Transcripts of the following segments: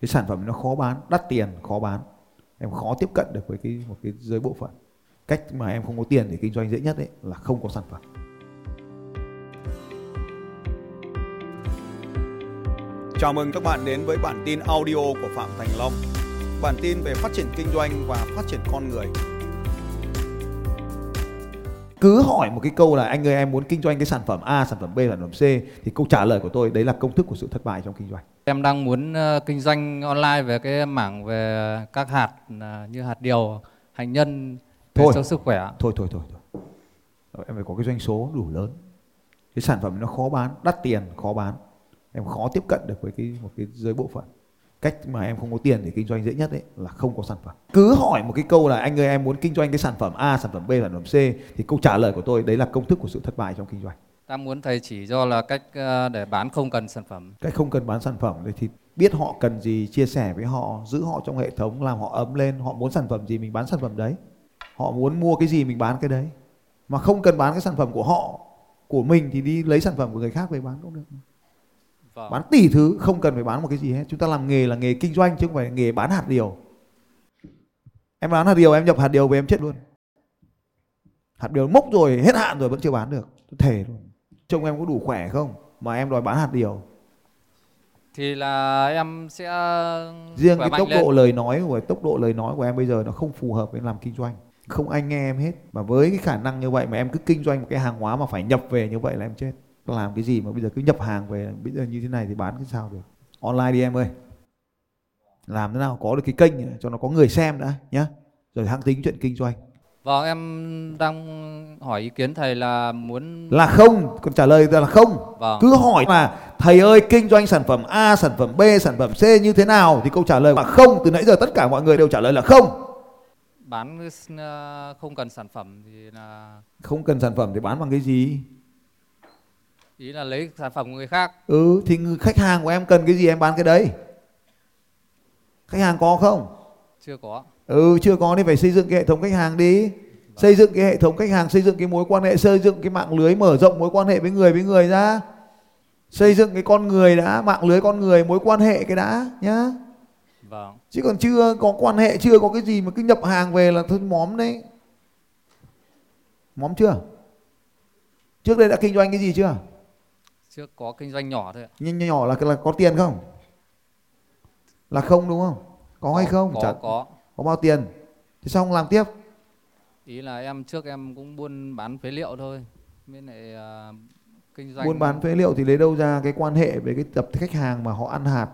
cái sản phẩm nó khó bán, đắt tiền, khó bán em khó tiếp cận được với cái, một cái giới bộ phận cách mà em không có tiền để kinh doanh dễ nhất ấy là không có sản phẩm Chào mừng các bạn đến với bản tin audio của Phạm Thành Long. Bản tin về phát triển kinh doanh và phát triển con người cứ hỏi một cái câu là anh ơi em muốn kinh doanh cái sản phẩm A, sản phẩm B, sản phẩm C thì câu trả lời của tôi đấy là công thức của sự thất bại trong kinh doanh. Em đang muốn ờ, kinh doanh online về cái mảng về các hạt ờ, như hạt điều, hành nhân Thôi. cho sức khỏe. Thôi thôi thôi thôi. Em phải có cái doanh số đủ lớn. Cái sản phẩm nó khó bán, đắt tiền, khó bán. Em khó tiếp cận được với cái một cái giới bộ phận. Cách mà em không có tiền để kinh doanh dễ nhất ấy là không có sản phẩm. Cứ hỏi một cái câu là anh ơi em muốn kinh doanh cái sản phẩm A, sản phẩm B, sản phẩm C thì câu trả lời của tôi đấy là công thức của sự thất bại trong kinh doanh. Ta muốn thầy chỉ cho là cách ờ, để bán không cần sản phẩm. Cách không cần bán sản phẩm thì biết họ cần gì chia sẻ với họ, giữ họ trong hệ thống làm họ ấm lên, họ muốn sản phẩm gì mình bán sản phẩm đấy. Họ muốn mua cái gì mình bán cái đấy. Mà không cần bán cái sản phẩm của họ, của mình thì đi lấy sản phẩm của người khác về bán cũng được. Vâng. Bán tỷ thứ không cần phải bán một cái gì hết. Chúng ta làm nghề là nghề kinh doanh chứ không phải nghề bán hạt điều. Em bán hạt điều em nhập hạt điều về em chết luôn. Hạt điều mốc rồi hết hạn rồi vẫn chưa bán được. Tôi thề luôn. Trông em có đủ khỏe không mà em đòi bán hạt điều. Thì là em sẽ riêng cái tốc lên. độ lời nói của tốc độ lời nói của em bây giờ nó không phù hợp với làm kinh doanh không ai nghe em hết mà với cái khả năng như vậy mà em cứ kinh doanh một cái hàng hóa mà phải nhập về như vậy là em chết làm cái gì mà bây giờ cứ nhập hàng về bây giờ như thế này thì bán cái sao được? Online đi em ơi. Làm thế nào có được cái kênh cho nó có người xem đã nhá. Rồi hãng tính chuyện kinh doanh. Vâng em đang hỏi ý kiến thầy là muốn là không còn trả lời là không. Vâng. cứ hỏi là thầy ơi kinh doanh sản phẩm A sản phẩm B sản phẩm C như thế nào? Thì câu trả lời là không. Từ nãy giờ tất cả mọi người đều trả lời là không. Bán ờ, không cần sản phẩm thì là không cần sản phẩm thì bán bằng cái gì ý là lấy sản phẩm của người khác. ừ thì người- khách hàng của em cần cái gì em bán cái đấy. Khách hàng có không? Chưa có. ừ chưa có thì phải xây dựng cái hệ thống khách hàng đi. Xây dựng cái hệ thống khách hàng xây dựng cái mối quan hệ xây dựng cái mạng lưới mở rộng mối quan hệ với người với người ra. Xây dựng cái con người đã mạng lưới con người mối quan hệ cái đã nhá. Vâng. chứ còn chưa có quan hệ chưa có cái gì mà cứ nhập hàng về là thôi móm đấy. Móm chưa? Trước đây đã kinh doanh cái gì chưa Chưa có kinh doanh nhỏ thôi ạ. nhưng nhỏ là là có tiền không? Là không đúng không? Có, hay không? Có Chả- có. có bao tiền? Thì không làm tiếp? Ý là em trước em cũng buôn bán phế liệu thôi. Bên lại ờ, kinh doanh buôn bán phế liệu thì lấy đâu ra cái quan hệ với cái tập khách hàng mà họ ăn hạt?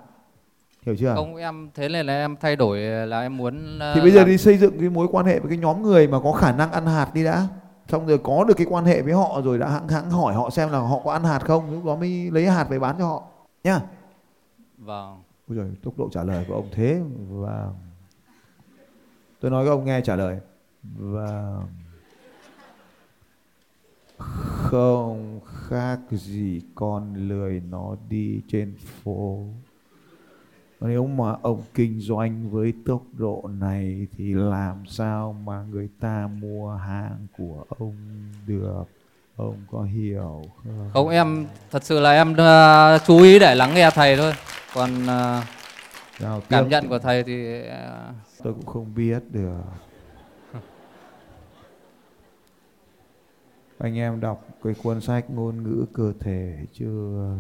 Hiểu chưa? Không em thế này là em thay đổi là em muốn ờ, thì bây giờ làm- đi xây dựng cái mối quan hệ với cái nhóm người mà có khả năng ăn hạt đi đã xong rồi có được cái quan hệ với họ rồi đã hãng hãng hỏi họ xem là họ có ăn hạt không lúc đó mới lấy hạt về bán cho họ. Nhá. Vâng. Ôi giời, tốc độ trả lời của ông thế. Và tôi nói các ông nghe trả lời. Và không khác gì con lười nó đi trên phố nếu mà ông kinh doanh với tốc độ này thì làm sao mà người ta mua hàng của ông được? Ông có hiểu không? Không em thật sự là em ờ, chú ý để lắng nghe thầy thôi. Còn ờ, Giao tiếp. cảm nhận của thầy thì ờ, tôi cũng không biết được. Anh em đọc cái cuốn sách ngôn ngữ cơ thể chưa?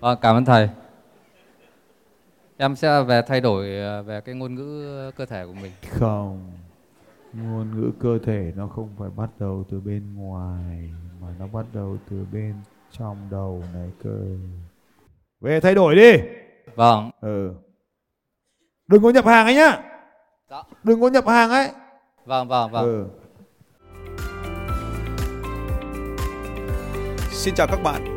Vâng cảm ơn thầy. Em sẽ về thay đổi ờ, về cái ngôn ngữ cơ thể của mình. không ngôn ngữ cơ thể nó không phải bắt đầu từ bên ngoài mà nó bắt đầu từ bên trong đầu này cơ về thay đổi đi Vâng. ừ đừng có nhập hàng ấy nhá Dạ. đừng có nhập hàng ấy Vâng vâng vâng. ừ. Xin chào các bạn